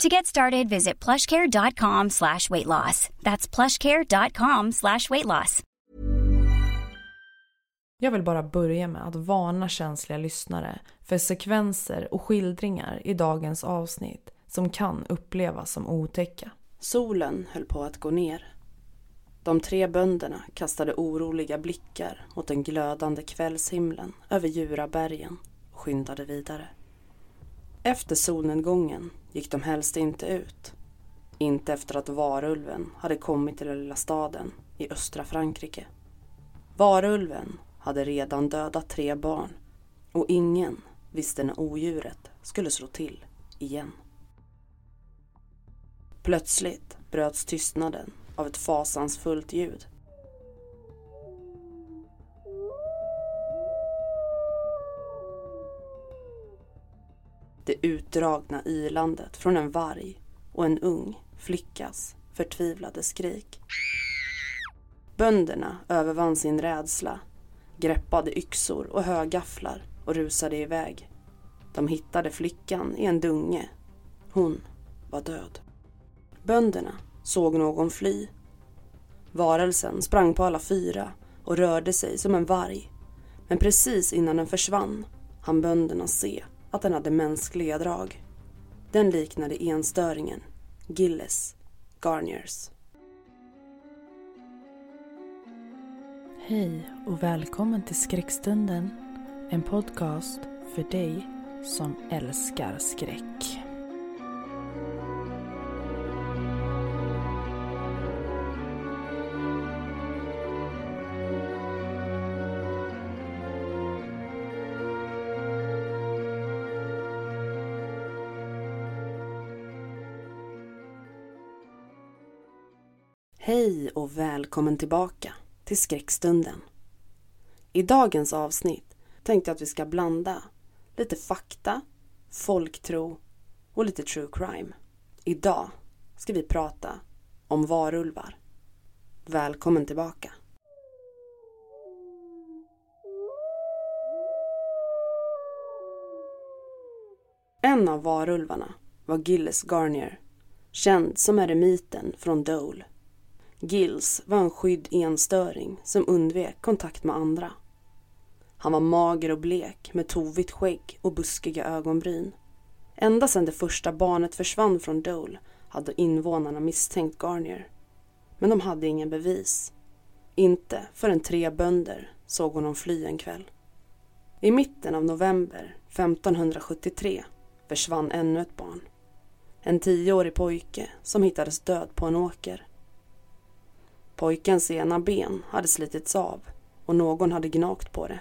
To get started, visit plushcare.com slash weight loss. That's plushcare.com slash weight loss. Jag vill bara börja med att varna känsliga lyssnare för sekvenser och skildringar i dagens avsnitt som kan upplevas som otäcka. Solen höll på att gå ner. De tre bönderna kastade oroliga blickar mot den glödande kvällshimlen över Jurabergen och skyndade vidare. Efter solnedgången gick de helst inte ut. Inte efter att varulven hade kommit till den lilla staden i östra Frankrike. Varulven hade redan dödat tre barn och ingen visste när odjuret skulle slå till igen. Plötsligt bröts tystnaden av ett fasansfullt ljud. Det utdragna ylandet från en varg och en ung flickas förtvivlade skrik. Bönderna övervann sin rädsla, greppade yxor och högafflar och rusade iväg. De hittade flickan i en dunge. Hon var död. Bönderna såg någon fly. Varelsen sprang på alla fyra och rörde sig som en varg. Men precis innan den försvann hann bönderna se att den hade mänskliga drag. Den liknade enstöringen, Gilles Garniers. Hej och välkommen till Skräckstunden. En podcast för dig som älskar skräck. Och välkommen tillbaka till skräckstunden. I dagens avsnitt tänkte jag att vi ska blanda lite fakta, folktro och lite true crime. Idag ska vi prata om varulvar. Välkommen tillbaka. En av varulvarna var Gilles Garnier, känd som eremiten från Dole. Gills var en skydd enstöring som undvek kontakt med andra. Han var mager och blek med tovigt skägg och buskiga ögonbryn. Ända sedan det första barnet försvann från Dole hade invånarna misstänkt Garnier. Men de hade ingen bevis. Inte förrän tre bönder såg honom fly en kväll. I mitten av november 1573 försvann ännu ett barn. En tioårig pojke som hittades död på en åker. Pojkens ena ben hade slitits av och någon hade gnagt på det.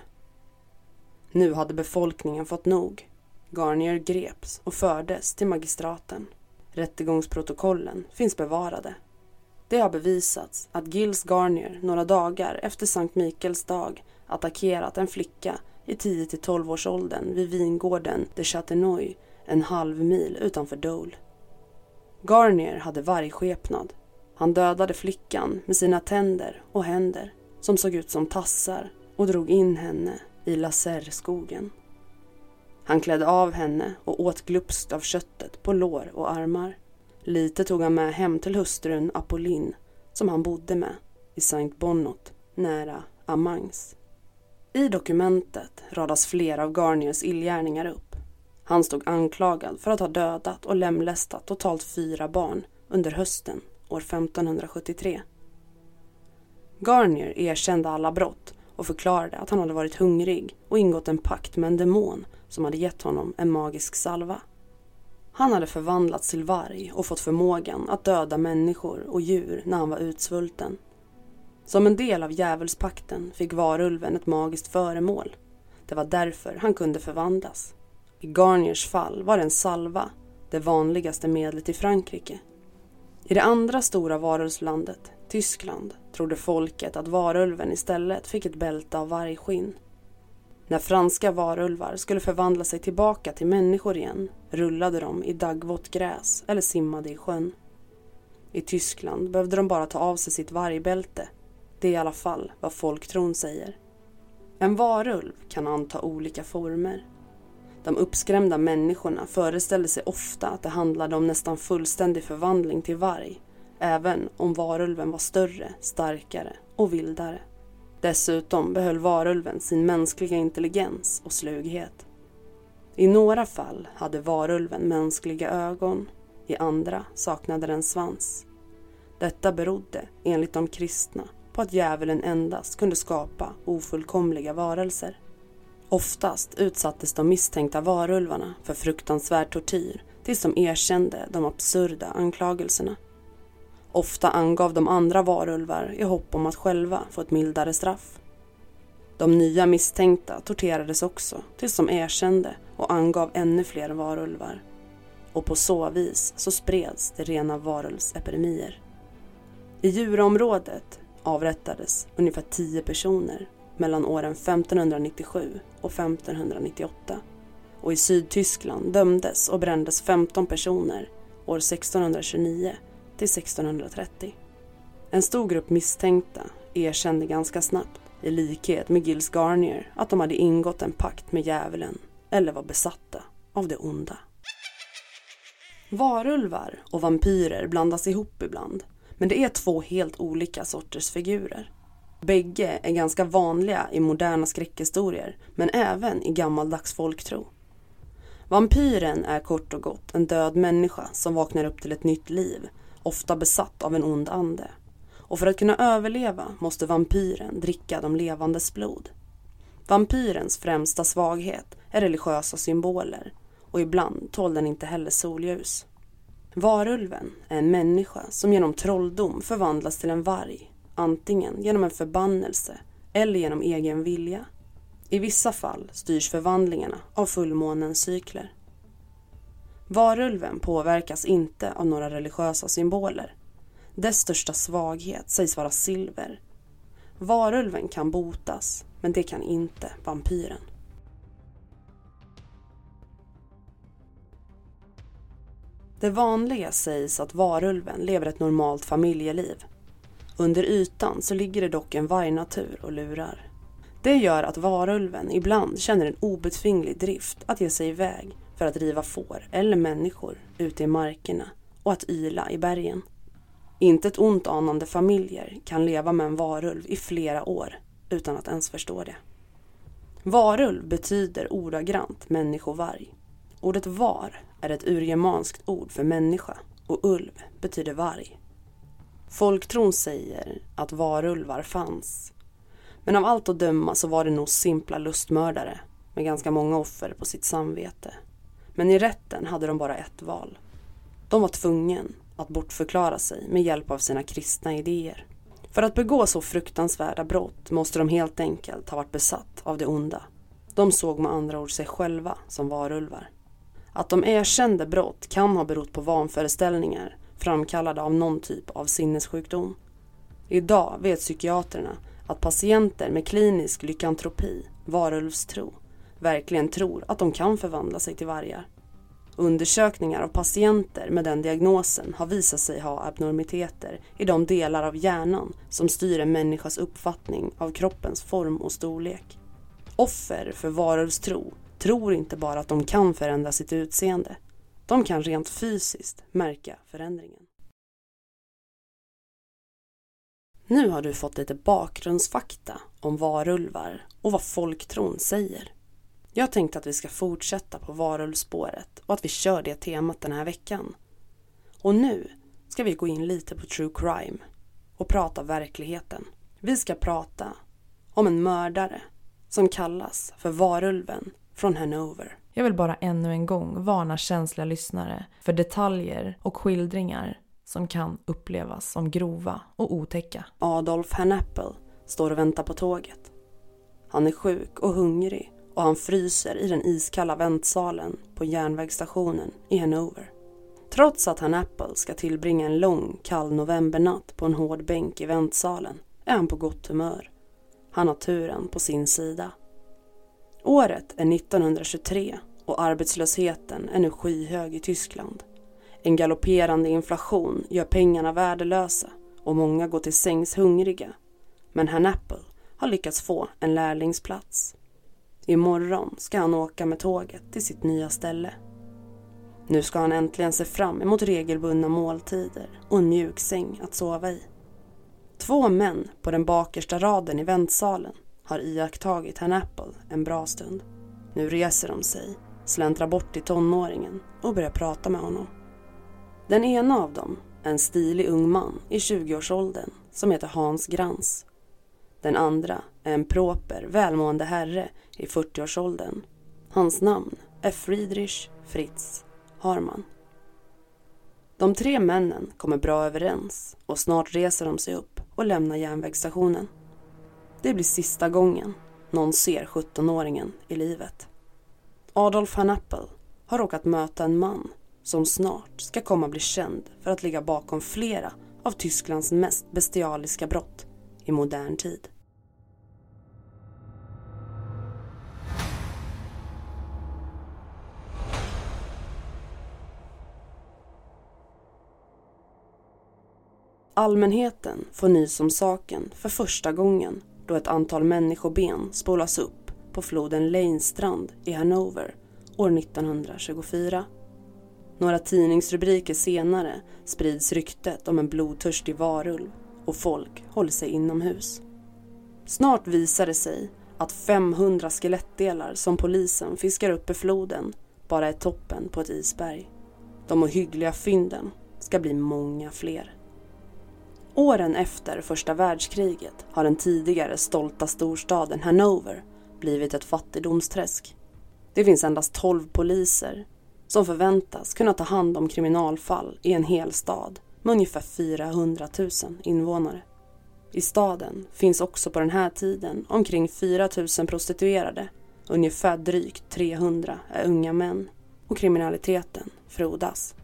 Nu hade befolkningen fått nog. Garnier greps och fördes till magistraten. Rättegångsprotokollen finns bevarade. Det har bevisats att Gilles Garnier några dagar efter Sankt Mikaels dag attackerat en flicka i 10-12 års åldern vid vingården de Châtenoy en halv mil utanför Dole. Garnier hade vargskepnad han dödade flickan med sina tänder och händer som såg ut som tassar och drog in henne i laserskogen. Han klädde av henne och åt glupskt av köttet på lår och armar. Lite tog han med hem till hustrun Apolline som han bodde med i Saint Bonnot nära Amangs. I dokumentet radas flera av Garniers illgärningar upp. Han stod anklagad för att ha dödat och lemlästat totalt fyra barn under hösten år 1573. Garnier erkände alla brott och förklarade att han hade varit hungrig och ingått en pakt med en demon som hade gett honom en magisk salva. Han hade förvandlats till varg och fått förmågan att döda människor och djur när han var utsvulten. Som en del av djävulspakten fick varulven ett magiskt föremål. Det var därför han kunde förvandlas. I Garniers fall var det en salva det vanligaste medlet i Frankrike i det andra stora varulvslandet, Tyskland, trodde folket att varulven istället fick ett bälte av vargskinn. När franska varulvar skulle förvandla sig tillbaka till människor igen rullade de i daggvått gräs eller simmade i sjön. I Tyskland behövde de bara ta av sig sitt vargbälte. Det är i alla fall vad folktron säger. En varulv kan anta olika former. De uppskrämda människorna föreställde sig ofta att det handlade om nästan fullständig förvandling till varg, även om varulven var större, starkare och vildare. Dessutom behöll varulven sin mänskliga intelligens och slughet. I några fall hade varulven mänskliga ögon, i andra saknade den svans. Detta berodde, enligt de kristna, på att djävulen endast kunde skapa ofullkomliga varelser. Oftast utsattes de misstänkta varulvarna för fruktansvärd tortyr tills de erkände de absurda anklagelserna. Ofta angav de andra varulvar i hopp om att själva få ett mildare straff. De nya misstänkta torterades också tills de erkände och angav ännu fler varulvar. Och på så vis så spreds det rena varulvsepidemier. I djurområdet avrättades ungefär 10 personer mellan åren 1597 och 1598 och i Sydtyskland dömdes och brändes 15 personer år 1629 till 1630. En stor grupp misstänkta erkände ganska snabbt, i likhet med Gills Garnier, att de hade ingått en pakt med djävulen eller var besatta av det onda. Varulvar och vampyrer blandas ihop ibland, men det är två helt olika sorters figurer. Bägge är ganska vanliga i moderna skräckhistorier, men även i gammaldags folktro. Vampyren är kort och gott en död människa som vaknar upp till ett nytt liv, ofta besatt av en ond ande. Och för att kunna överleva måste vampyren dricka de levandes blod. Vampyrens främsta svaghet är religiösa symboler och ibland tål den inte heller solljus. Varulven är en människa som genom trolldom förvandlas till en varg, antingen genom en förbannelse eller genom egen vilja. I vissa fall styrs förvandlingarna av fullmånens cykler. Varulven påverkas inte av några religiösa symboler. Dess största svaghet sägs vara silver. Varulven kan botas, men det kan inte vampyren. Det vanliga sägs att varulven lever ett normalt familjeliv. Under ytan så ligger det dock en vargnatur och lurar. Det gör att varulven ibland känner en obetvinglig drift att ge sig iväg för att riva får eller människor ute i markerna och att yla i bergen. Inte ett ont anande familjer kan leva med en varulv i flera år utan att ens förstå det. Varulv betyder ordagrant människovarg. Ordet var är ett urgermanskt ord för människa och ulv betyder varg. Folktron säger att varulvar fanns. Men av allt att döma så var det nog simpla lustmördare med ganska många offer på sitt samvete. Men i rätten hade de bara ett val. De var tvungen att bortförklara sig med hjälp av sina kristna idéer. För att begå så fruktansvärda brott måste de helt enkelt ha varit besatt av det onda. De såg med andra ord sig själva som varulvar. Att de erkände brott kan ha berott på vanföreställningar framkallade av någon typ av sinnessjukdom. Idag vet psykiaterna att patienter med klinisk lykantropi, varulvstro, verkligen tror att de kan förvandla sig till vargar. Undersökningar av patienter med den diagnosen har visat sig ha abnormiteter i de delar av hjärnan som styr en människas uppfattning av kroppens form och storlek. Offer för varulvstro tror inte bara att de kan förändra sitt utseende. De kan rent fysiskt märka förändringen. Nu har du fått lite bakgrundsfakta om varulvar och vad folktron säger. Jag tänkte att vi ska fortsätta på varulvspåret och att vi kör det temat den här veckan. Och nu ska vi gå in lite på true crime och prata verkligheten. Vi ska prata om en mördare som kallas för varulven från Hanover. Jag vill bara ännu en gång varna känsliga lyssnare för detaljer och skildringar som kan upplevas som grova och otäcka. Adolf Hanappel står och väntar på tåget. Han är sjuk och hungrig och han fryser i den iskalla väntsalen på järnvägsstationen i Hanover. Trots att Hanaple ska tillbringa en lång kall novembernatt på en hård bänk i väntsalen är han på gott humör. Han har turen på sin sida. Året är 1923 och arbetslösheten är nu skyhög i Tyskland. En galopperande inflation gör pengarna värdelösa och många går till sängs hungriga. Men herr Apple har lyckats få en lärlingsplats. Imorgon ska han åka med tåget till sitt nya ställe. Nu ska han äntligen se fram emot regelbundna måltider och en mjuk säng att sova i. Två män på den bakersta raden i väntsalen har iakttagit herrn Apple en bra stund. Nu reser de sig, släntrar bort till tonåringen och börjar prata med honom. Den ena av dem en stilig ung man i 20-årsåldern som heter Hans Grans. Den andra är en proper, välmående herre i 40-årsåldern. Hans namn är Friedrich Fritz Harman. De tre männen kommer bra överens och snart reser de sig upp och lämnar järnvägsstationen. Det blir sista gången någon ser 17-åringen i livet. Adolf Hanappel har råkat möta en man som snart ska komma bli känd för att ligga bakom flera av Tysklands mest bestialiska brott i modern tid. Allmänheten får nys om saken för första gången då ett antal människoben spolas upp på floden Leinstrand i Hannover år 1924. Några tidningsrubriker senare sprids ryktet om en blodtörstig varulv och folk håller sig inomhus. Snart visar det sig att 500 skelettdelar som polisen fiskar upp i floden bara är toppen på ett isberg. De ohyggliga fynden ska bli många fler. Åren efter första världskriget har den tidigare stolta storstaden Hannover blivit ett fattigdomsträsk. Det finns endast 12 poliser som förväntas kunna ta hand om kriminalfall i en hel stad med ungefär 400 000 invånare. I staden finns också på den här tiden omkring 4 000 prostituerade, ungefär drygt 300 är unga män och kriminaliteten frodas.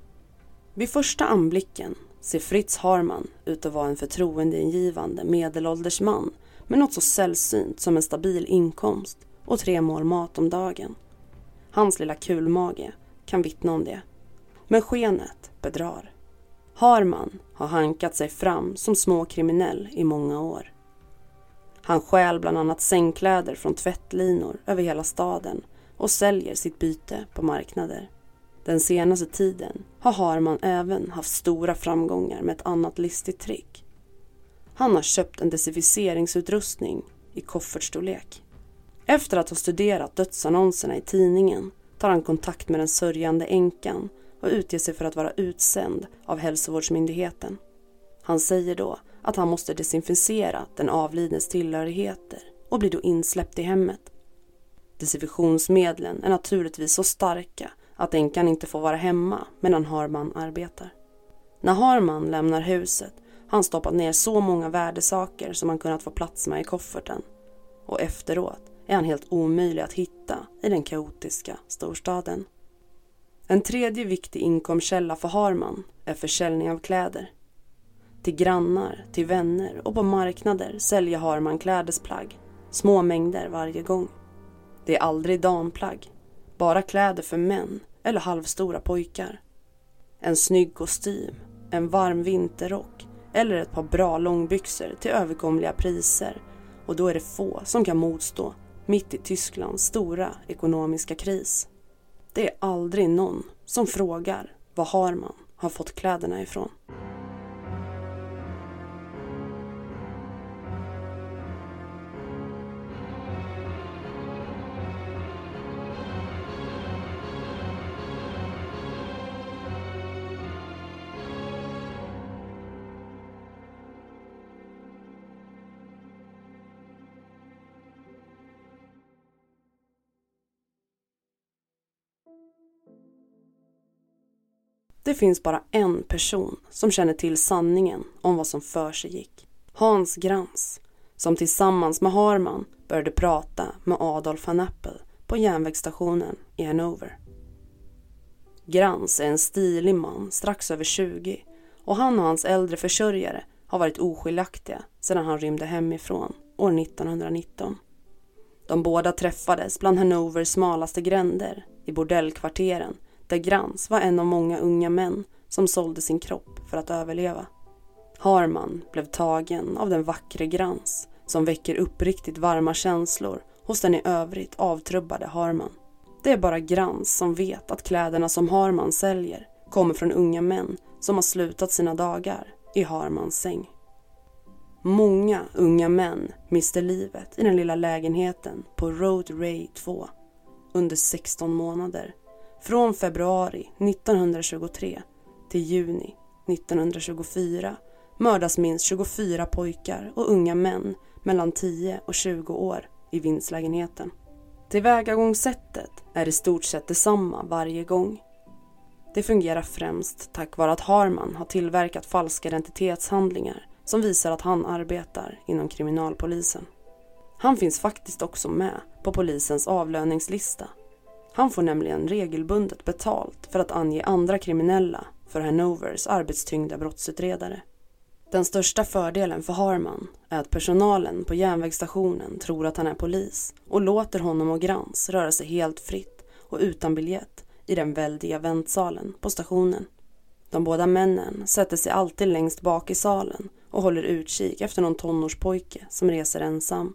Vid första anblicken ser Fritz Harman ut att vara en förtroendeingivande medelålders man med något så sällsynt som en stabil inkomst och tre mål mat om dagen. Hans lilla kulmage kan vittna om det. Men skenet bedrar. Harman har hankat sig fram som småkriminell i många år. Han stjäl bland annat sängkläder från tvättlinor över hela staden och säljer sitt byte på marknader. Den senaste tiden har Harman även haft stora framgångar med ett annat listigt trick. Han har köpt en desinficeringsutrustning i koffertstorlek. Efter att ha studerat dödsannonserna i tidningen tar han kontakt med den sörjande änkan och utger sig för att vara utsänd av hälsovårdsmyndigheten. Han säger då att han måste desinficera den avlidnes tillhörigheter och blir då insläppt i hemmet. Desinfektionsmedlen är naturligtvis så starka att änkan inte får vara hemma medan Harman arbetar. När Harman lämnar huset har han stoppat ner så många värdesaker som han kunnat få plats med i kofferten. Och efteråt är han helt omöjlig att hitta i den kaotiska storstaden. En tredje viktig inkomstkälla för Harman är försäljning av kläder. Till grannar, till vänner och på marknader säljer Harman klädesplagg, små mängder varje gång. Det är aldrig damplagg, bara kläder för män eller halvstora pojkar. En snygg kostym, en varm vinterrock eller ett par bra långbyxor till överkomliga priser och då är det få som kan motstå mitt i Tysklands stora ekonomiska kris. Det är aldrig någon som frågar var Harman har fått kläderna ifrån. Det finns bara en person som känner till sanningen om vad som för sig gick. Hans Grans, som tillsammans med Harman började prata med Adolf van Appel på järnvägsstationen i Hanover. Grans är en stilig man strax över 20 och han och hans äldre försörjare har varit oskiljaktiga sedan han rymde hemifrån år 1919. De båda träffades bland Hannovers smalaste gränder i bordellkvarteren där Grans var en av många unga män som sålde sin kropp för att överleva. Harman blev tagen av den vackre Grans som väcker uppriktigt varma känslor hos den i övrigt avtrubbade Harman. Det är bara Grans som vet att kläderna som Harman säljer kommer från unga män som har slutat sina dagar i Harmans säng. Många unga män miste livet i den lilla lägenheten på Road Ray 2 under 16 månader från februari 1923 till juni 1924 mördas minst 24 pojkar och unga män mellan 10 och 20 år i vindslägenheten. Tillvägagångssättet är i stort sett detsamma varje gång. Det fungerar främst tack vare att Harman har tillverkat falska identitetshandlingar som visar att han arbetar inom kriminalpolisen. Han finns faktiskt också med på polisens avlöningslista. Han får nämligen regelbundet betalt för att ange andra kriminella för Hanovers arbetstyngda brottsutredare. Den största fördelen för Harman är att personalen på järnvägsstationen tror att han är polis och låter honom och Grans röra sig helt fritt och utan biljett i den väldiga väntsalen på stationen. De båda männen sätter sig alltid längst bak i salen och håller utkik efter någon tonårspojke som reser ensam.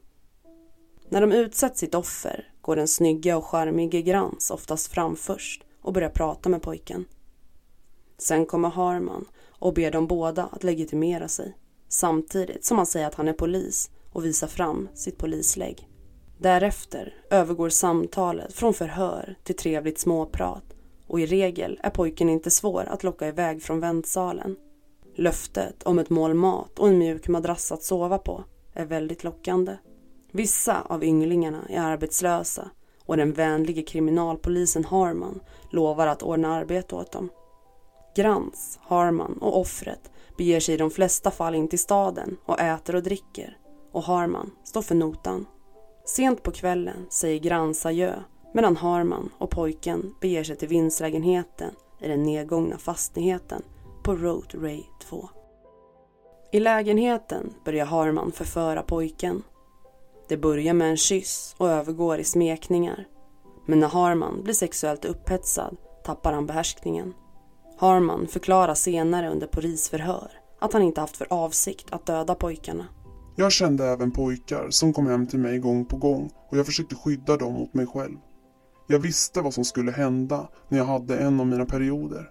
När de utsett sitt offer går den snygga och charmige Grans oftast fram först och börjar prata med pojken. Sen kommer Harman och ber dem båda att legitimera sig samtidigt som han säger att han är polis och visar fram sitt polislägg. Därefter övergår samtalet från förhör till trevligt småprat och i regel är pojken inte svår att locka iväg från väntsalen. Löftet om ett mål mat och en mjuk madrass att sova på är väldigt lockande. Vissa av ynglingarna är arbetslösa och den vänlige kriminalpolisen Harman lovar att ordna arbete åt dem. Grans, Harman och offret beger sig i de flesta fall in till staden och äter och dricker och Harman står för notan. Sent på kvällen säger Grans adjö medan Harman och pojken beger sig till vindslägenheten i den nedgångna fastigheten på Road Ray 2. I lägenheten börjar Harman förföra pojken. Det börjar med en kyss och övergår i smekningar. Men när Harman blir sexuellt upphetsad tappar han behärskningen. Harman förklarar senare under polisförhör att han inte haft för avsikt att döda pojkarna. Jag kände även pojkar som kom hem till mig gång på gång och jag försökte skydda dem mot mig själv. Jag visste vad som skulle hända när jag hade en av mina perioder.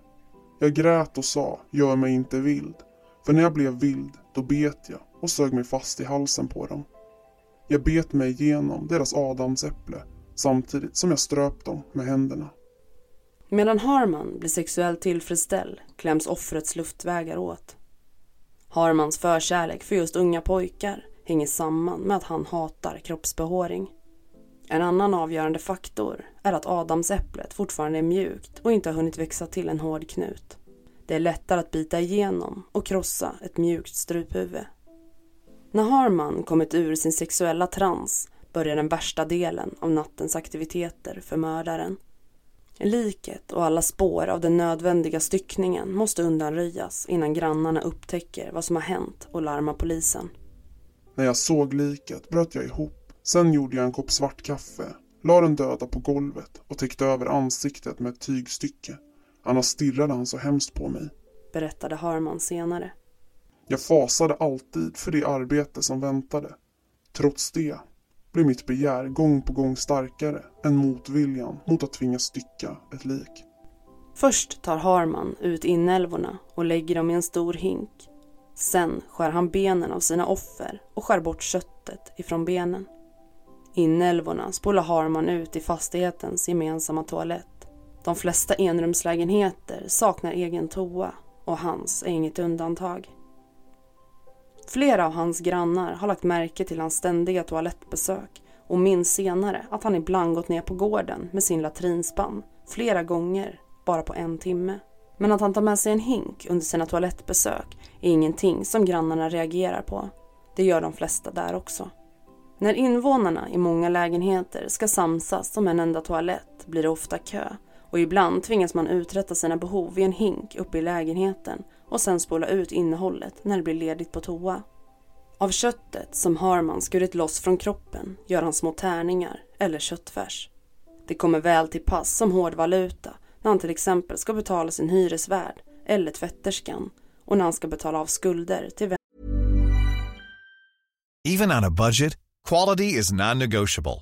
Jag grät och sa, gör mig inte vild. För när jag blev vild, då bet jag och sög mig fast i halsen på dem. Jag bet mig igenom deras adamsäpple samtidigt som jag ströp dem med händerna. Medan Harman blir sexuellt tillfredsställd kläms offrets luftvägar åt. Harmans förkärlek för just unga pojkar hänger samman med att han hatar kroppsbehåring. En annan avgörande faktor är att adamsäpplet fortfarande är mjukt och inte har hunnit växa till en hård knut. Det är lättare att bita igenom och krossa ett mjukt struphuvud. När Harman kommit ur sin sexuella trans börjar den värsta delen av nattens aktiviteter för mördaren. Liket och alla spår av den nödvändiga styckningen måste undanröjas innan grannarna upptäcker vad som har hänt och larmar polisen. När jag såg liket bröt jag ihop. Sen gjorde jag en kopp svart kaffe, la den döda på golvet och täckte över ansiktet med ett tygstycke. Annars stirrade han så hemskt på mig. Berättade Harman senare. Jag fasade alltid för det arbete som väntade. Trots det blev mitt begär gång på gång starkare än motviljan mot att tvingas stycka ett lik. Först tar Harman ut inälvorna och lägger dem i en stor hink. Sen skär han benen av sina offer och skär bort köttet ifrån benen. Inälvorna spolar Harman ut i fastighetens gemensamma toalett. De flesta enrumslägenheter saknar egen toa och hans är inget undantag. Flera av hans grannar har lagt märke till hans ständiga toalettbesök och minns senare att han ibland gått ner på gården med sin latrinspann flera gånger bara på en timme. Men att han tar med sig en hink under sina toalettbesök är ingenting som grannarna reagerar på. Det gör de flesta där också. När invånarna i många lägenheter ska samsas om en enda toalett blir det ofta kö och ibland tvingas man uträtta sina behov i en hink uppe i lägenheten och sen spola ut innehållet när det blir ledigt på toa. Av köttet som Harman skurit loss från kroppen gör han små tärningar eller köttfärs. Det kommer väl till pass som hård valuta när han till exempel ska betala sin hyresvärd eller tvätterskan och när han ska betala av skulder till Even on a budget, quality is non-negotiable.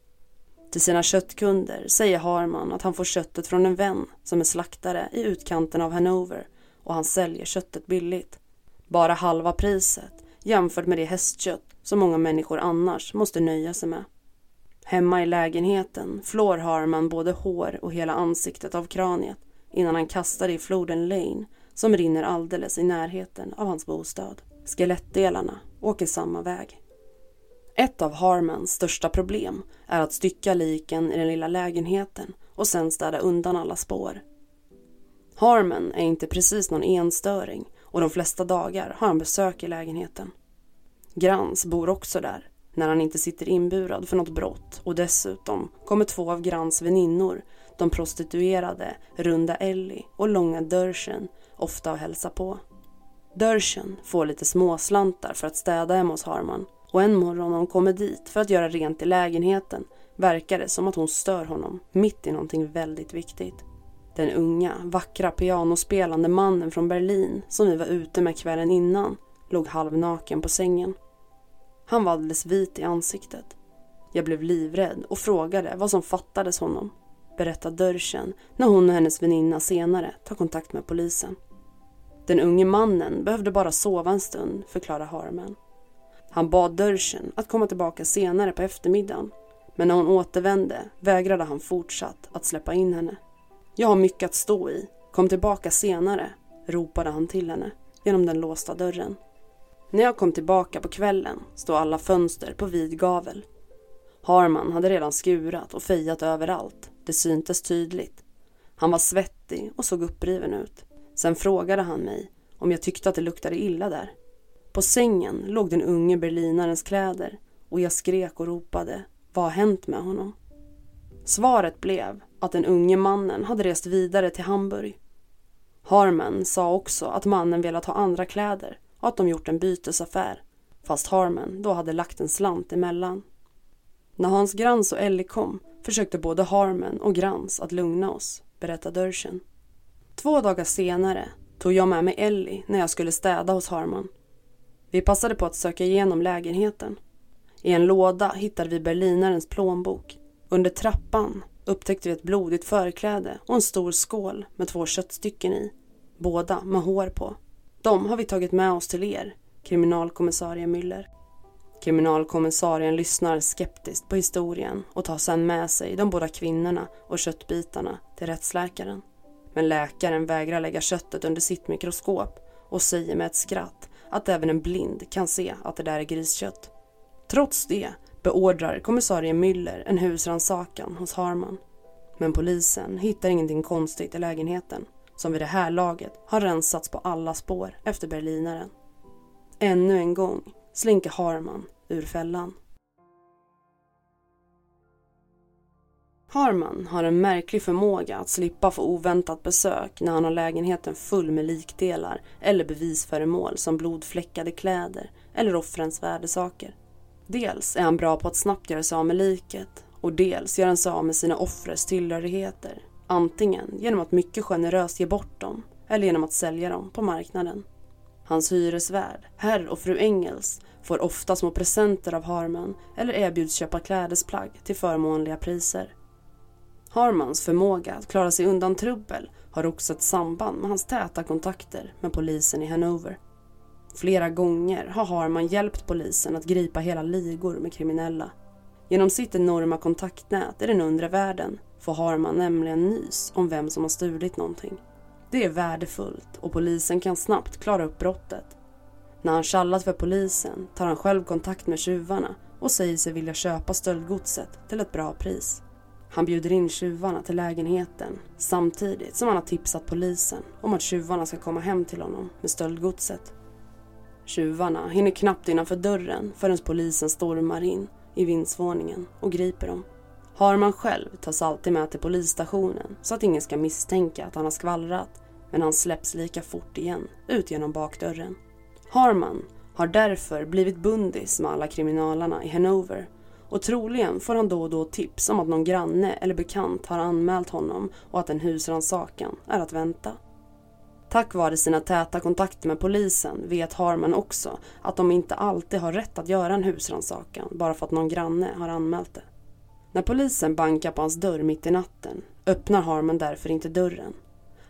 Till sina köttkunder säger Harman att han får köttet från en vän som är slaktare i utkanten av Hanover och han säljer köttet billigt. Bara halva priset jämfört med det hästkött som många människor annars måste nöja sig med. Hemma i lägenheten flår Harman både hår och hela ansiktet av kraniet innan han kastar det i floden Lane som rinner alldeles i närheten av hans bostad. Skelettdelarna åker samma väg. Ett av Harmans största problem är att stycka liken i den lilla lägenheten och sen städa undan alla spår. Harman är inte precis någon enstöring och de flesta dagar har han besök i lägenheten. Grans bor också där när han inte sitter inburad för något brott och dessutom kommer två av Grans väninnor, de prostituerade Runda Ellie och Långa Dörschen, ofta och hälsa på. Dörschen får lite småslantar för att städa hemma hos Harman och en morgon när hon kommer dit för att göra rent i lägenheten verkar det som att hon stör honom mitt i någonting väldigt viktigt. Den unga, vackra pianospelande mannen från Berlin som vi var ute med kvällen innan låg halvnaken på sängen. Han var alldeles vit i ansiktet. Jag blev livrädd och frågade vad som fattades honom, berättar Dörschen när hon och hennes väninna senare tar kontakt med polisen. Den unge mannen behövde bara sova en stund, förklarar Harman. Han bad Dörschen att komma tillbaka senare på eftermiddagen men när hon återvände vägrade han fortsatt att släppa in henne. Jag har mycket att stå i. Kom tillbaka senare, ropade han till henne genom den låsta dörren. När jag kom tillbaka på kvällen stod alla fönster på vid gavel. Harman hade redan skurat och fejat överallt. Det syntes tydligt. Han var svettig och såg uppriven ut. Sen frågade han mig om jag tyckte att det luktade illa där. På sängen låg den unge berlinarens kläder och jag skrek och ropade. Vad har hänt med honom? Svaret blev att den unge mannen hade rest vidare till Hamburg. Harman sa också att mannen velat ha andra kläder och att de gjort en bytesaffär fast Harman då hade lagt en slant emellan. När Hans Grans och Ellie kom försökte både Harman och Grans att lugna oss, berättar Dörschen. Två dagar senare tog jag med mig Ellie när jag skulle städa hos Harman. Vi passade på att söka igenom lägenheten. I en låda hittade vi berlinarens plånbok. Under trappan upptäckte vi ett blodigt förkläde och en stor skål med två köttstycken i. Båda med hår på. De har vi tagit med oss till er, kriminalkommissarie Müller. Kriminalkommissarien lyssnar skeptiskt på historien och tar sedan med sig de båda kvinnorna och köttbitarna till rättsläkaren. Men läkaren vägrar lägga köttet under sitt mikroskop och säger med ett skratt att även en blind kan se att det där är griskött. Trots det beordrar kommissarie Müller en husrannsakan hos Harman. Men polisen hittar ingenting konstigt i lägenheten som vid det här laget har rensats på alla spår efter berlinaren. Ännu en gång slinker Harman ur fällan. Harman har en märklig förmåga att slippa få oväntat besök när han har lägenheten full med likdelar eller bevisföremål som blodfläckade kläder eller offrens värdesaker. Dels är han bra på att snabbt göra sig av med liket och dels gör han sig av med sina offres tillhörigheter. Antingen genom att mycket generöst ge bort dem eller genom att sälja dem på marknaden. Hans hyresvärd, herr och fru Engels, får ofta små presenter av Harman eller erbjuds köpa klädesplagg till förmånliga priser. Harmans förmåga att klara sig undan trubbel har också ett samband med hans täta kontakter med polisen i Hanover. Flera gånger har Harman hjälpt polisen att gripa hela ligor med kriminella. Genom sitt enorma kontaktnät i den undre världen får Harman nämligen nys om vem som har stulit någonting. Det är värdefullt och polisen kan snabbt klara upp brottet. När han kallat för polisen tar han själv kontakt med tjuvarna och säger sig vilja köpa stöldgodset till ett bra pris. Han bjuder in tjuvarna till lägenheten samtidigt som han har tipsat polisen om att tjuvarna ska komma hem till honom med stöldgodset. Tjuvarna hinner knappt innanför dörren förrän polisen stormar in i vindsvåningen och griper dem. Harman själv tas alltid med till polisstationen så att ingen ska misstänka att han har skvallrat men han släpps lika fort igen ut genom bakdörren. Harman har därför blivit bundis med alla kriminalarna i Hanover och troligen får han då och då tips om att någon granne eller bekant har anmält honom och att en husrannsakan är att vänta. Tack vare sina täta kontakter med polisen vet Harman också att de inte alltid har rätt att göra en husrannsakan bara för att någon granne har anmält det. När polisen bankar på hans dörr mitt i natten öppnar Harman därför inte dörren.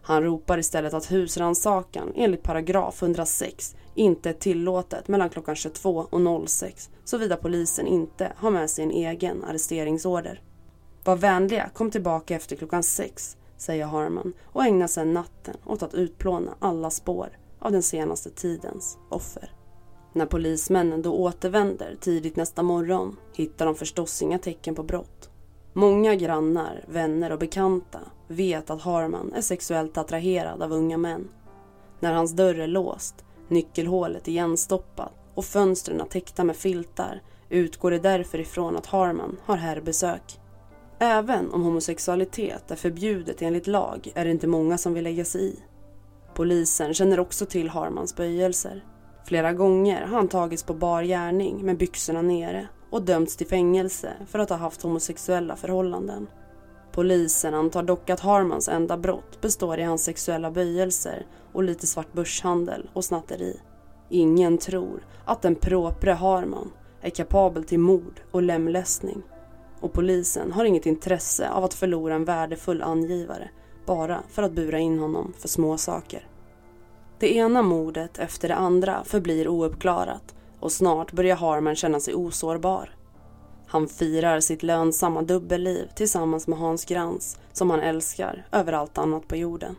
Han ropar istället att husrannsakan enligt paragraf 106 inte är tillåtet mellan klockan 22 och 06 såvida polisen inte har med sig en egen arresteringsorder. Var vänliga, kom tillbaka efter klockan 6 säger Harman och ägnar sedan natten åt att utplåna alla spår av den senaste tidens offer. När polismännen då återvänder tidigt nästa morgon hittar de förstås inga tecken på brott. Många grannar, vänner och bekanta vet att Harman är sexuellt attraherad av unga män. När hans dörr är låst, nyckelhålet igenstoppat och fönstren täckta med filtar utgår det därför ifrån att Harman har herrbesök. Även om homosexualitet är förbjudet enligt lag är det inte många som vill lägga sig i. Polisen känner också till Harmans böjelser. Flera gånger har han tagits på bar gärning med byxorna nere och dömts till fängelse för att ha haft homosexuella förhållanden. Polisen antar dock att Harmans enda brott består i hans sexuella böjelser och lite svart börshandel och snatteri. Ingen tror att den propre Harman är kapabel till mord och lemlästning och polisen har inget intresse av att förlora en värdefull angivare bara för att bura in honom för små saker. Det ena mordet efter det andra förblir ouppklarat och snart börjar Harman känna sig osårbar. Han firar sitt lönsamma dubbelliv tillsammans med Hans Grans som han älskar över allt annat på jorden.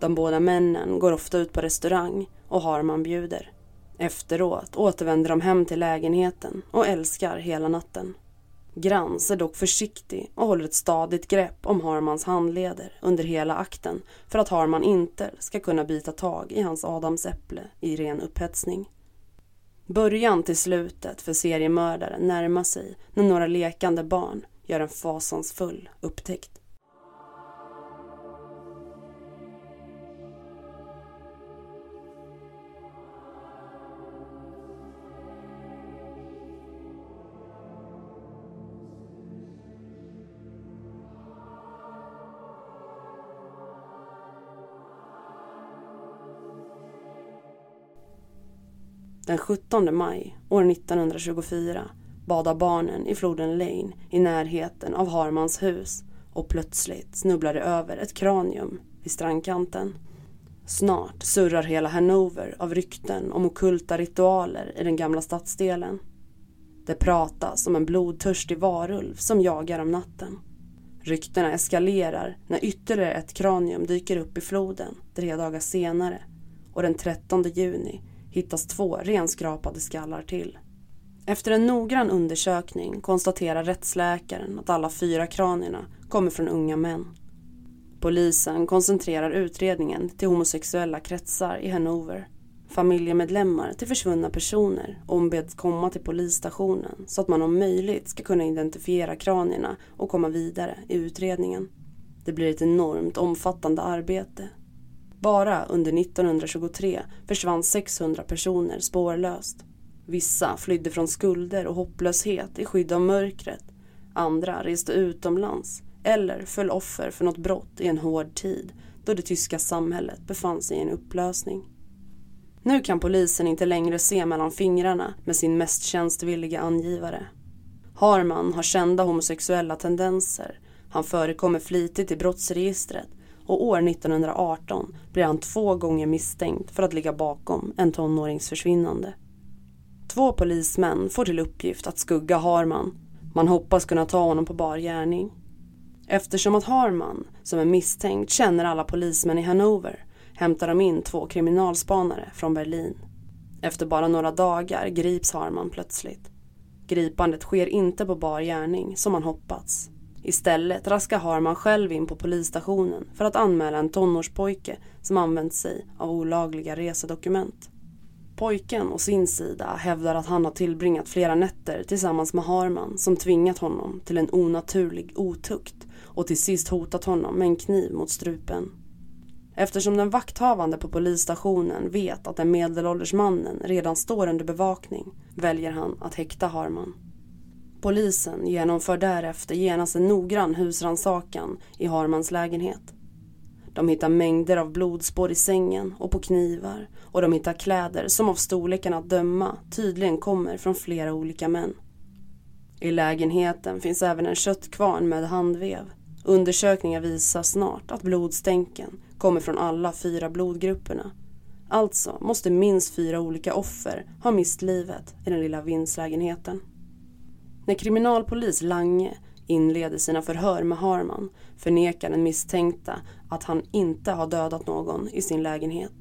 De båda männen går ofta ut på restaurang och Harman bjuder. Efteråt återvänder de hem till lägenheten och älskar hela natten. Grans är dock försiktig och håller ett stadigt grepp om Harmans handleder under hela akten för att Harman inte ska kunna bita tag i hans adamsäpple i ren upphetsning. Början till slutet för seriemördaren närmar sig när några lekande barn gör en fasansfull upptäckt. Den 17 maj år 1924 badar barnen i floden Lane i närheten av Harmans hus och plötsligt snubblar det över ett kranium vid strandkanten. Snart surrar hela Hanover av rykten om okulta ritualer i den gamla stadsdelen. Det pratas om en blodtörstig varulv som jagar om natten. Ryktena eskalerar när ytterligare ett kranium dyker upp i floden tre dagar senare och den 13 juni hittas två renskrapade skallar till. Efter en noggrann undersökning konstaterar rättsläkaren att alla fyra kranierna kommer från unga män. Polisen koncentrerar utredningen till homosexuella kretsar i Hanover. Familjemedlemmar till försvunna personer ombeds komma till polisstationen så att man om möjligt ska kunna identifiera kranierna och komma vidare i utredningen. Det blir ett enormt omfattande arbete bara under 1923 försvann 600 personer spårlöst. Vissa flydde från skulder och hopplöshet i skydd av mörkret. Andra reste utomlands eller föll offer för något brott i en hård tid då det tyska samhället befann sig i en upplösning. Nu kan polisen inte längre se mellan fingrarna med sin mest tjänstvilliga angivare. Harman har kända homosexuella tendenser, han förekommer flitigt i brottsregistret och år 1918 blir han två gånger misstänkt för att ligga bakom en tonårings försvinnande. Två polismän får till uppgift att skugga Harman. Man hoppas kunna ta honom på bar gärning. Eftersom att Harman, som är misstänkt, känner alla polismän i Hannover hämtar de in två kriminalspanare från Berlin. Efter bara några dagar grips Harman plötsligt. Gripandet sker inte på bar gärning som man hoppats. Istället raskar Harman själv in på polisstationen för att anmäla en tonårspojke som använt sig av olagliga resedokument. Pojken å sin sida hävdar att han har tillbringat flera nätter tillsammans med Harman som tvingat honom till en onaturlig otukt och till sist hotat honom med en kniv mot strupen. Eftersom den vakthavande på polisstationen vet att den medelålders mannen redan står under bevakning väljer han att häkta Harman. Polisen genomför därefter genast en noggrann husrannsakan i Harmans lägenhet. De hittar mängder av blodspår i sängen och på knivar och de hittar kläder som av storleken att döma tydligen kommer från flera olika män. I lägenheten finns även en köttkvarn med handvev. Undersökningar visar snart att blodstänken kommer från alla fyra blodgrupperna. Alltså måste minst fyra olika offer ha mist livet i den lilla vindslägenheten. När kriminalpolis Lange inleder sina förhör med Harman förnekar den misstänkta att han inte har dödat någon i sin lägenhet.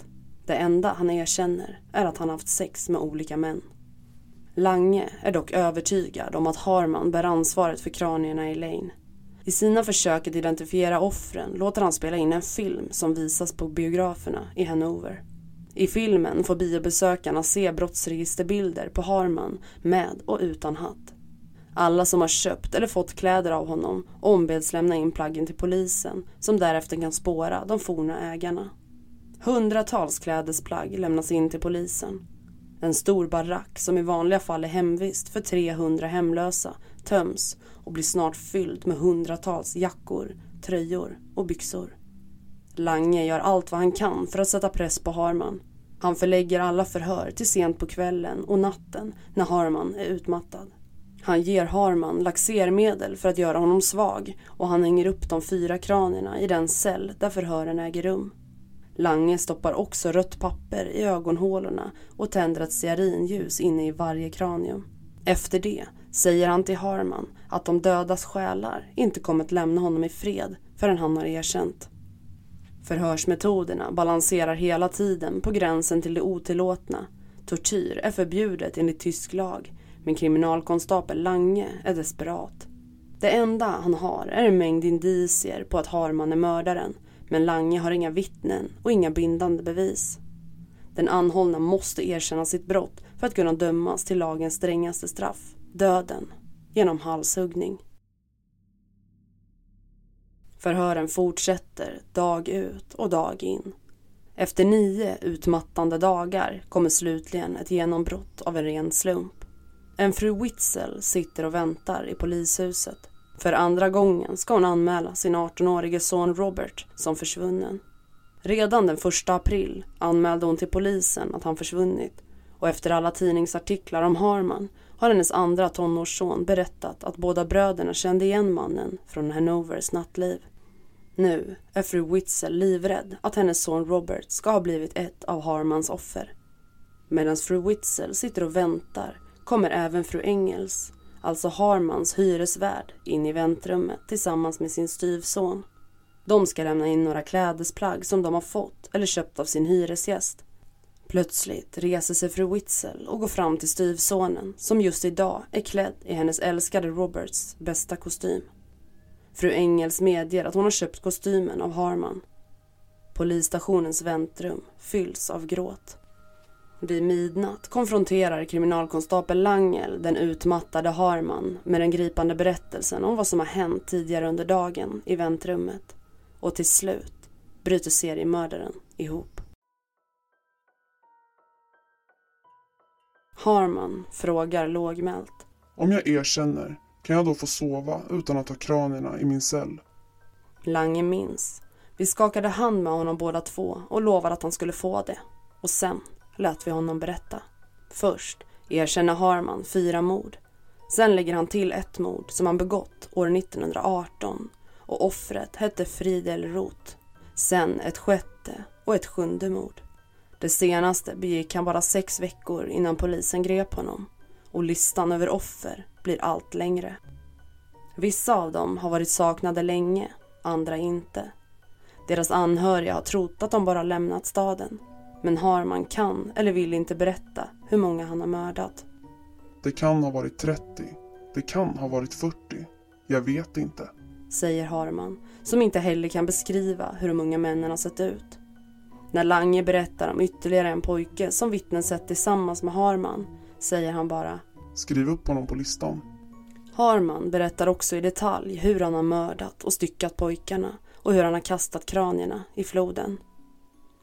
Det enda han erkänner är att han haft sex med olika män. Lange är dock övertygad om att Harman bär ansvaret för kranierna i Lane. I sina försök att identifiera offren låter han spela in en film som visas på biograferna i Hannover. I filmen får biobesökarna se brottsregisterbilder på Harman med och utan hatt. Alla som har köpt eller fått kläder av honom ombeds lämna in plaggen till polisen som därefter kan spåra de forna ägarna. Hundratals klädesplagg lämnas in till polisen. En stor barack som i vanliga fall är hemvist för 300 hemlösa töms och blir snart fylld med hundratals jackor, tröjor och byxor. Lange gör allt vad han kan för att sätta press på Harman. Han förlägger alla förhör till sent på kvällen och natten när Harman är utmattad. Han ger Harman laxermedel för att göra honom svag och han hänger upp de fyra kranierna i den cell där förhören äger rum. Lange stoppar också rött papper i ögonhålorna och tänder ett stearinljus inne i varje kranium. Efter det säger han till Harman att de dödas själar inte kommer att lämna honom i fred förrän han har erkänt. Förhörsmetoderna balanserar hela tiden på gränsen till det otillåtna. Tortyr är förbjudet enligt tysk lag men kriminalkonstapel Lange är desperat. Det enda han har är en mängd indicier på att Harman är mördaren men Lange har inga vittnen och inga bindande bevis. Den anhållna måste erkänna sitt brott för att kunna dömas till lagens strängaste straff, döden, genom halshuggning. Förhören fortsätter dag ut och dag in. Efter nio utmattande dagar kommer slutligen ett genombrott av en ren slump. En fru Witzel sitter och väntar i polishuset. För andra gången ska hon anmäla sin 18-årige son Robert som försvunnen. Redan den 1 april anmälde hon till polisen att han försvunnit och efter alla tidningsartiklar om Harman har hennes andra tonårsson berättat att båda bröderna kände igen mannen från Hanovers nattliv. Nu är fru Witzel livrädd att hennes son Robert ska ha blivit ett av Harmans offer. Medan fru Witzel sitter och väntar kommer även fru Engels, alltså Harmans hyresvärd, in i väntrummet tillsammans med sin styvson. De ska lämna in några klädesplagg som de har fått eller köpt av sin hyresgäst. Plötsligt reser sig fru Witzel och går fram till styvsonen som just idag är klädd i hennes älskade Roberts bästa kostym. Fru Engels medger att hon har köpt kostymen av Harman. Polisstationens väntrum fylls av gråt. Vid midnatt konfronterar kriminalkonstapel Langel den utmattade Harman med den gripande berättelsen om vad som har hänt tidigare under dagen i väntrummet. Och till slut bryter seriemördaren ihop. Harman frågar lågmält. Om jag erkänner, kan jag då få sova utan att ha kranierna i min cell? Lange minns. Vi skakade hand med honom båda två och lovade att han skulle få det. Och sen lät vi honom berätta. Först erkänner Harman fyra mord. Sen lägger han till ett mord som han begått år 1918 och offret hette Fridel Roth. Sen ett sjätte och ett sjunde mord. Det senaste begick han bara sex veckor innan polisen grep honom och listan över offer blir allt längre. Vissa av dem har varit saknade länge, andra inte. Deras anhöriga har trott att de bara lämnat staden. Men Harman kan eller vill inte berätta hur många han har mördat. Det kan ha varit 30. Det kan ha varit 40. Jag vet inte. Säger Harman, som inte heller kan beskriva hur de unga männen har sett ut. När Lange berättar om ytterligare en pojke som vittnen sett tillsammans med Harman säger han bara Skriv upp honom på listan. Harman berättar också i detalj hur han har mördat och styckat pojkarna och hur han har kastat kranierna i floden.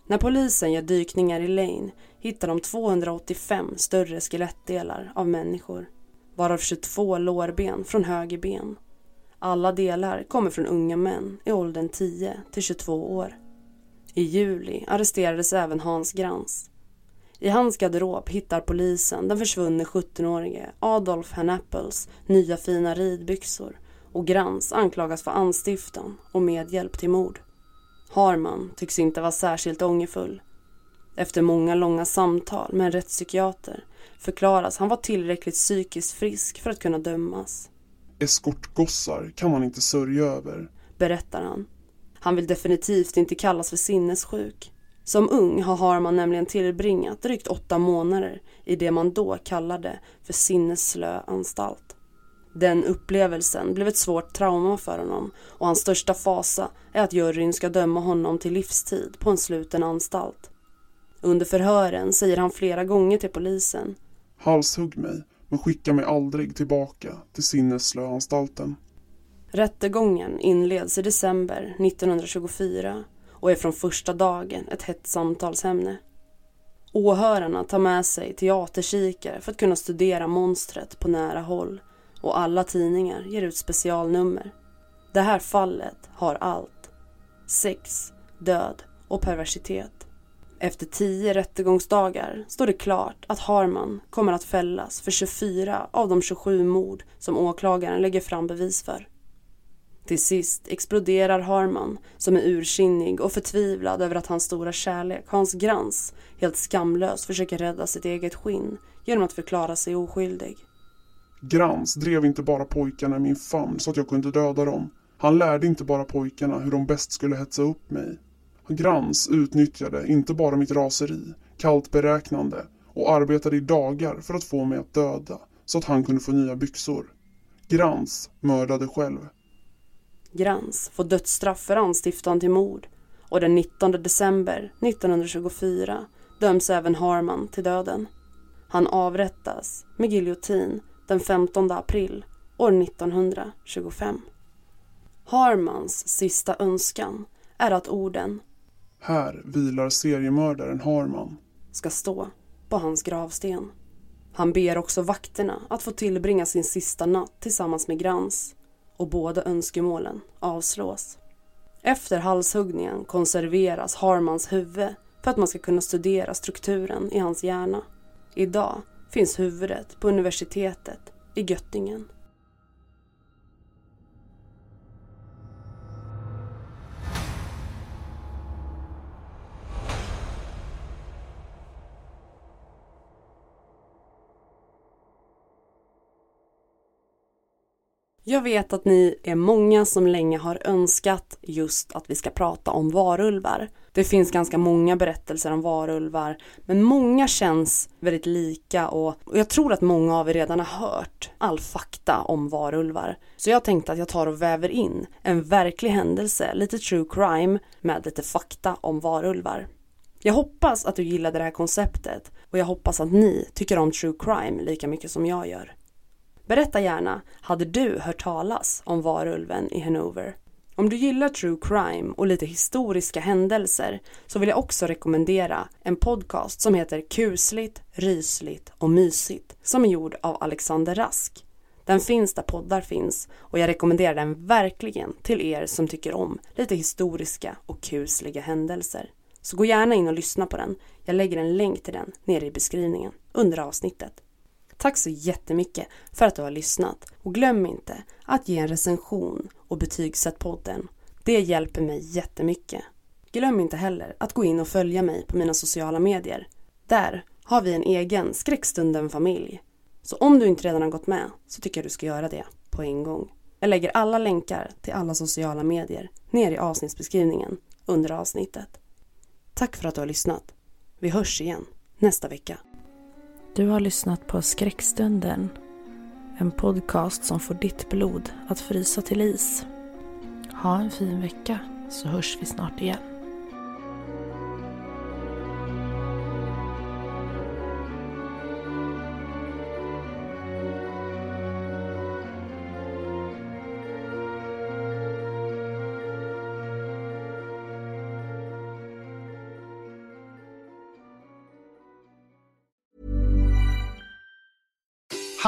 När polisen gör dykningar i Lane hittar de 285 större skelettdelar av människor, varav 22 lårben från höger ben. Alla delar kommer från unga män i åldern 10 till 22 år. I juli arresterades även Hans Grans. I hans garderob hittar polisen den försvunne 17-årige Adolf Hannapples nya fina ridbyxor och Grans anklagas för anstiftan och medhjälp till mord. Harman tycks inte vara särskilt ångerfull. Efter många långa samtal med en rättspsykiater förklaras han vara tillräckligt psykiskt frisk för att kunna dömas. Eskortgossar kan man inte sörja över, berättar han. Han vill definitivt inte kallas för sinnessjuk. Som ung har Harman nämligen tillbringat drygt åtta månader i det man då kallade för sinnesslö anstalt. Den upplevelsen blev ett svårt trauma för honom och hans största fasa är att juryn ska döma honom till livstid på en sluten anstalt. Under förhören säger han flera gånger till polisen. Halshugg mig, men skicka mig aldrig tillbaka till sinnesslöanstalten. Rättegången inleds i december 1924 och är från första dagen ett hett samtalsämne. Åhörarna tar med sig teaterkikare för att kunna studera monstret på nära håll och alla tidningar ger ut specialnummer. Det här fallet har allt. Sex, död och perversitet. Efter tio rättegångsdagar står det klart att Harman kommer att fällas för 24 av de 27 mord som åklagaren lägger fram bevis för. Till sist exploderar Harman som är ursinnig och förtvivlad över att hans stora kärlek, Hans Grans, helt skamlöst försöker rädda sitt eget skinn genom att förklara sig oskyldig. Grans drev inte bara pojkarna i min famn så att jag kunde döda dem. Han lärde inte bara pojkarna hur de bäst skulle hetsa upp mig. Grans utnyttjade inte bara mitt raseri, kallt beräknande och arbetade i dagar för att få mig att döda så att han kunde få nya byxor. Grans mördade själv. Grans får dödsstraff för anstiftan till mord och den 19 december 1924 döms även Harman till döden. Han avrättas med giljotin den 15 april år 1925. Harmans sista önskan är att orden Här vilar seriemördaren Harman ska stå på hans gravsten. Han ber också vakterna att få tillbringa sin sista natt tillsammans med Grans och båda önskemålen avslås. Efter halshuggningen konserveras Harmans huvud för att man ska kunna studera strukturen i hans hjärna. Idag finns huvudet på universitetet i Göttingen. Jag vet att ni är många som länge har önskat just att vi ska prata om varulvar. Det finns ganska många berättelser om varulvar, men många känns väldigt lika och, och jag tror att många av er redan har hört all fakta om varulvar. Så jag tänkte att jag tar och väver in en verklig händelse, lite true crime, med lite fakta om varulvar. Jag hoppas att du gillade det här konceptet och jag hoppas att ni tycker om true crime lika mycket som jag gör. Berätta gärna, hade du hört talas om varulven i Hanover? Om du gillar true crime och lite historiska händelser så vill jag också rekommendera en podcast som heter Kusligt, rysligt och mysigt som är gjord av Alexander Rask. Den finns där poddar finns och jag rekommenderar den verkligen till er som tycker om lite historiska och kusliga händelser. Så gå gärna in och lyssna på den. Jag lägger en länk till den nere i beskrivningen under avsnittet. Tack så jättemycket för att du har lyssnat och glöm inte att ge en recension och betygsätt podden. Det hjälper mig jättemycket. Glöm inte heller att gå in och följa mig på mina sociala medier. Där har vi en egen Skräckstunden-familj. Så om du inte redan har gått med så tycker jag du ska göra det på en gång. Jag lägger alla länkar till alla sociala medier ner i avsnittsbeskrivningen under avsnittet. Tack för att du har lyssnat. Vi hörs igen nästa vecka. Du har lyssnat på Skräckstunden. En podcast som får ditt blod att frysa till is. Ha en fin vecka så hörs vi snart igen.